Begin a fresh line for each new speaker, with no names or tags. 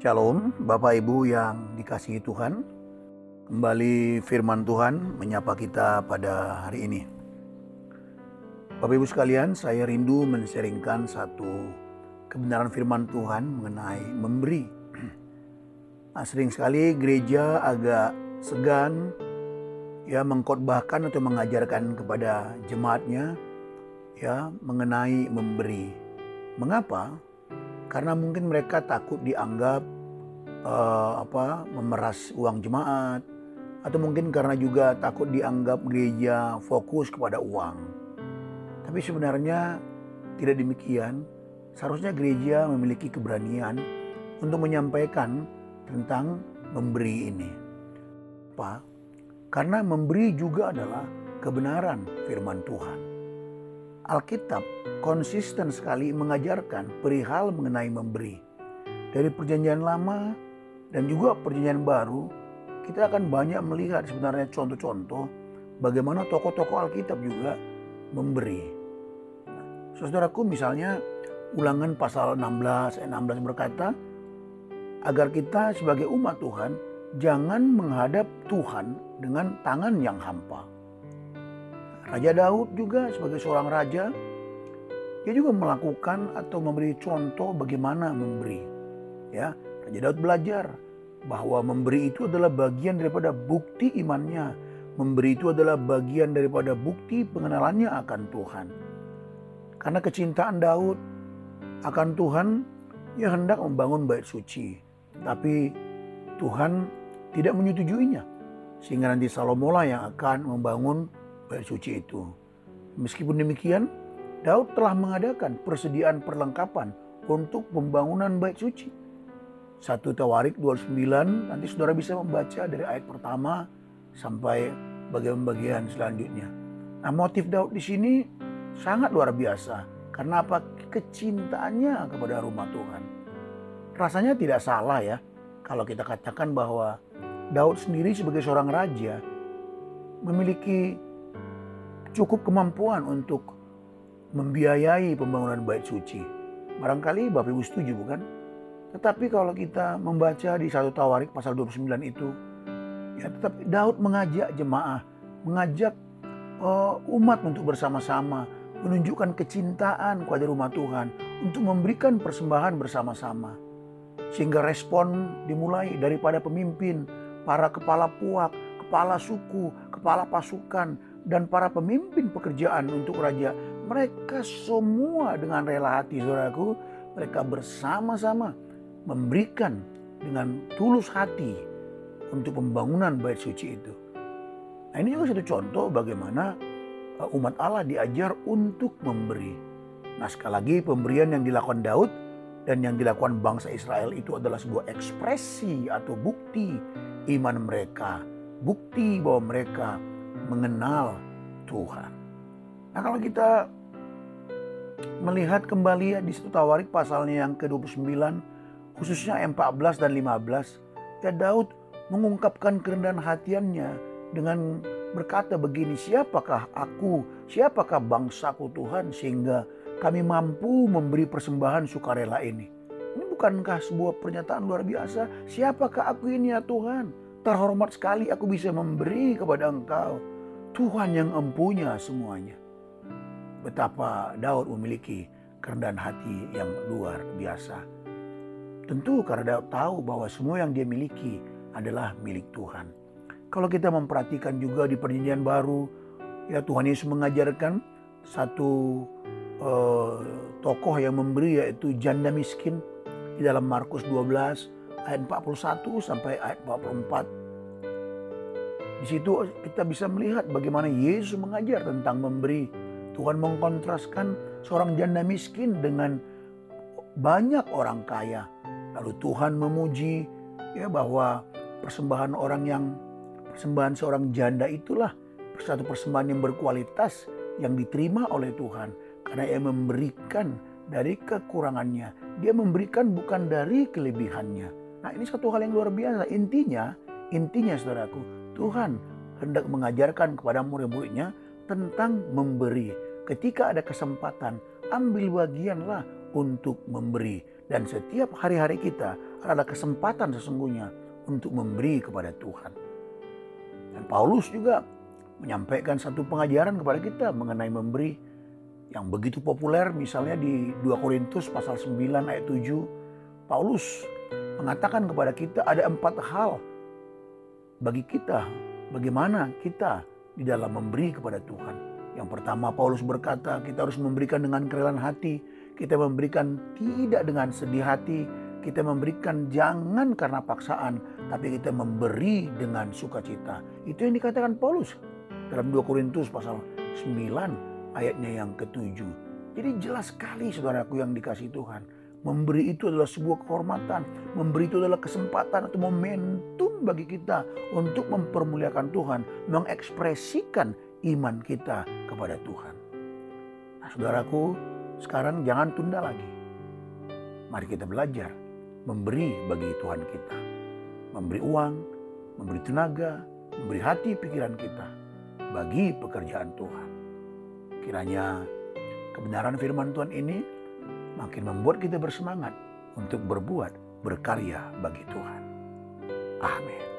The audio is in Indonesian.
Shalom, Bapak Ibu yang dikasihi Tuhan. Kembali firman Tuhan menyapa kita pada hari ini. Bapak Ibu sekalian, saya rindu menseringkan satu kebenaran firman Tuhan mengenai memberi. Nah, sering sekali gereja agak segan ya mengkhotbahkan atau mengajarkan kepada jemaatnya ya mengenai memberi. Mengapa? Karena mungkin mereka takut dianggap uh, apa memeras uang jemaat atau mungkin karena juga takut dianggap gereja fokus kepada uang. Tapi sebenarnya tidak demikian. Seharusnya gereja memiliki keberanian untuk menyampaikan tentang memberi ini. Apa? Karena memberi juga adalah kebenaran firman Tuhan. Alkitab konsisten sekali mengajarkan perihal mengenai memberi. Dari perjanjian lama dan juga perjanjian baru, kita akan banyak melihat sebenarnya contoh-contoh bagaimana tokoh-tokoh Alkitab juga memberi. Nah, saudaraku misalnya ulangan pasal 16 ayat 16 berkata, agar kita sebagai umat Tuhan jangan menghadap Tuhan dengan tangan yang hampa. Raja Daud juga sebagai seorang raja, dia juga melakukan atau memberi contoh bagaimana memberi. Ya, Raja Daud belajar bahwa memberi itu adalah bagian daripada bukti imannya. Memberi itu adalah bagian daripada bukti pengenalannya akan Tuhan. Karena kecintaan Daud akan Tuhan, ia hendak membangun bait suci tapi Tuhan tidak menyetujuinya. Sehingga nanti Salomo lah yang akan membangun bait suci itu. Meskipun demikian, Daud telah mengadakan persediaan perlengkapan untuk pembangunan bait suci. Satu Tawarik 29, nanti saudara bisa membaca dari ayat pertama sampai bagian-bagian selanjutnya. Nah motif Daud di sini sangat luar biasa. Karena apa? Kecintaannya kepada rumah Tuhan rasanya tidak salah ya kalau kita katakan bahwa Daud sendiri sebagai seorang raja memiliki cukup kemampuan untuk membiayai pembangunan bait suci. Barangkali Bapak Ibu setuju bukan? Tetapi kalau kita membaca di satu Tawarik pasal 29 itu, ya tetap Daud mengajak jemaah, mengajak uh, umat untuk bersama-sama menunjukkan kecintaan kepada rumah Tuhan untuk memberikan persembahan bersama-sama. Sehingga respon dimulai daripada pemimpin, para kepala puak, kepala suku, kepala pasukan, dan para pemimpin pekerjaan untuk raja. Mereka semua dengan rela hati, saudaraku, mereka bersama-sama memberikan dengan tulus hati untuk pembangunan bait suci itu. Nah ini juga satu contoh bagaimana uh, umat Allah diajar untuk memberi. Nah sekali lagi pemberian yang dilakukan Daud dan yang dilakukan bangsa Israel itu adalah sebuah ekspresi atau bukti iman mereka. Bukti bahwa mereka mengenal Tuhan. Nah kalau kita melihat kembali di situ Tawarik pasalnya yang ke-29 khususnya 14 dan 15 ya Daud mengungkapkan kerendahan hatiannya dengan berkata begini siapakah aku siapakah bangsaku Tuhan sehingga kami mampu memberi persembahan sukarela ini. Ini bukankah sebuah pernyataan luar biasa? Siapakah aku ini ya Tuhan? Terhormat sekali aku bisa memberi kepada Engkau. Tuhan yang empunya semuanya. Betapa Daud memiliki kerendahan hati yang luar biasa. Tentu karena Daud tahu bahwa semua yang dia miliki adalah milik Tuhan. Kalau kita memperhatikan juga di perjanjian baru, ya Tuhan Yesus mengajarkan satu uh, tokoh yang memberi yaitu janda miskin di dalam Markus 12 ayat 41 sampai ayat 44. Di situ kita bisa melihat bagaimana Yesus mengajar tentang memberi. Tuhan mengkontraskan seorang janda miskin dengan banyak orang kaya. Lalu Tuhan memuji ya bahwa persembahan orang yang persembahan seorang janda itulah satu persembahan yang berkualitas yang diterima oleh Tuhan karena ia memberikan dari kekurangannya. Dia memberikan bukan dari kelebihannya. Nah ini satu hal yang luar biasa. Intinya, intinya saudaraku, Tuhan hendak mengajarkan kepada murid-muridnya tentang memberi. Ketika ada kesempatan, ambil bagianlah untuk memberi. Dan setiap hari-hari kita ada kesempatan sesungguhnya untuk memberi kepada Tuhan. Dan Paulus juga menyampaikan satu pengajaran kepada kita mengenai memberi yang begitu populer misalnya di 2 Korintus pasal 9 ayat 7 Paulus mengatakan kepada kita ada empat hal bagi kita bagaimana kita di dalam memberi kepada Tuhan. Yang pertama Paulus berkata kita harus memberikan dengan kerelaan hati, kita memberikan tidak dengan sedih hati, kita memberikan jangan karena paksaan, tapi kita memberi dengan sukacita. Itu yang dikatakan Paulus dalam 2 Korintus pasal 9 ayatnya yang ketujuh. Jadi jelas sekali saudaraku yang dikasih Tuhan. Memberi itu adalah sebuah kehormatan. Memberi itu adalah kesempatan atau momentum bagi kita untuk mempermuliakan Tuhan. Mengekspresikan iman kita kepada Tuhan. Nah saudaraku, sekarang jangan tunda lagi. Mari kita belajar memberi bagi Tuhan kita. Memberi uang, memberi tenaga, memberi hati pikiran kita bagi pekerjaan Tuhan. Kiranya kebenaran firman Tuhan ini makin membuat kita bersemangat untuk berbuat berkarya bagi Tuhan. Amin.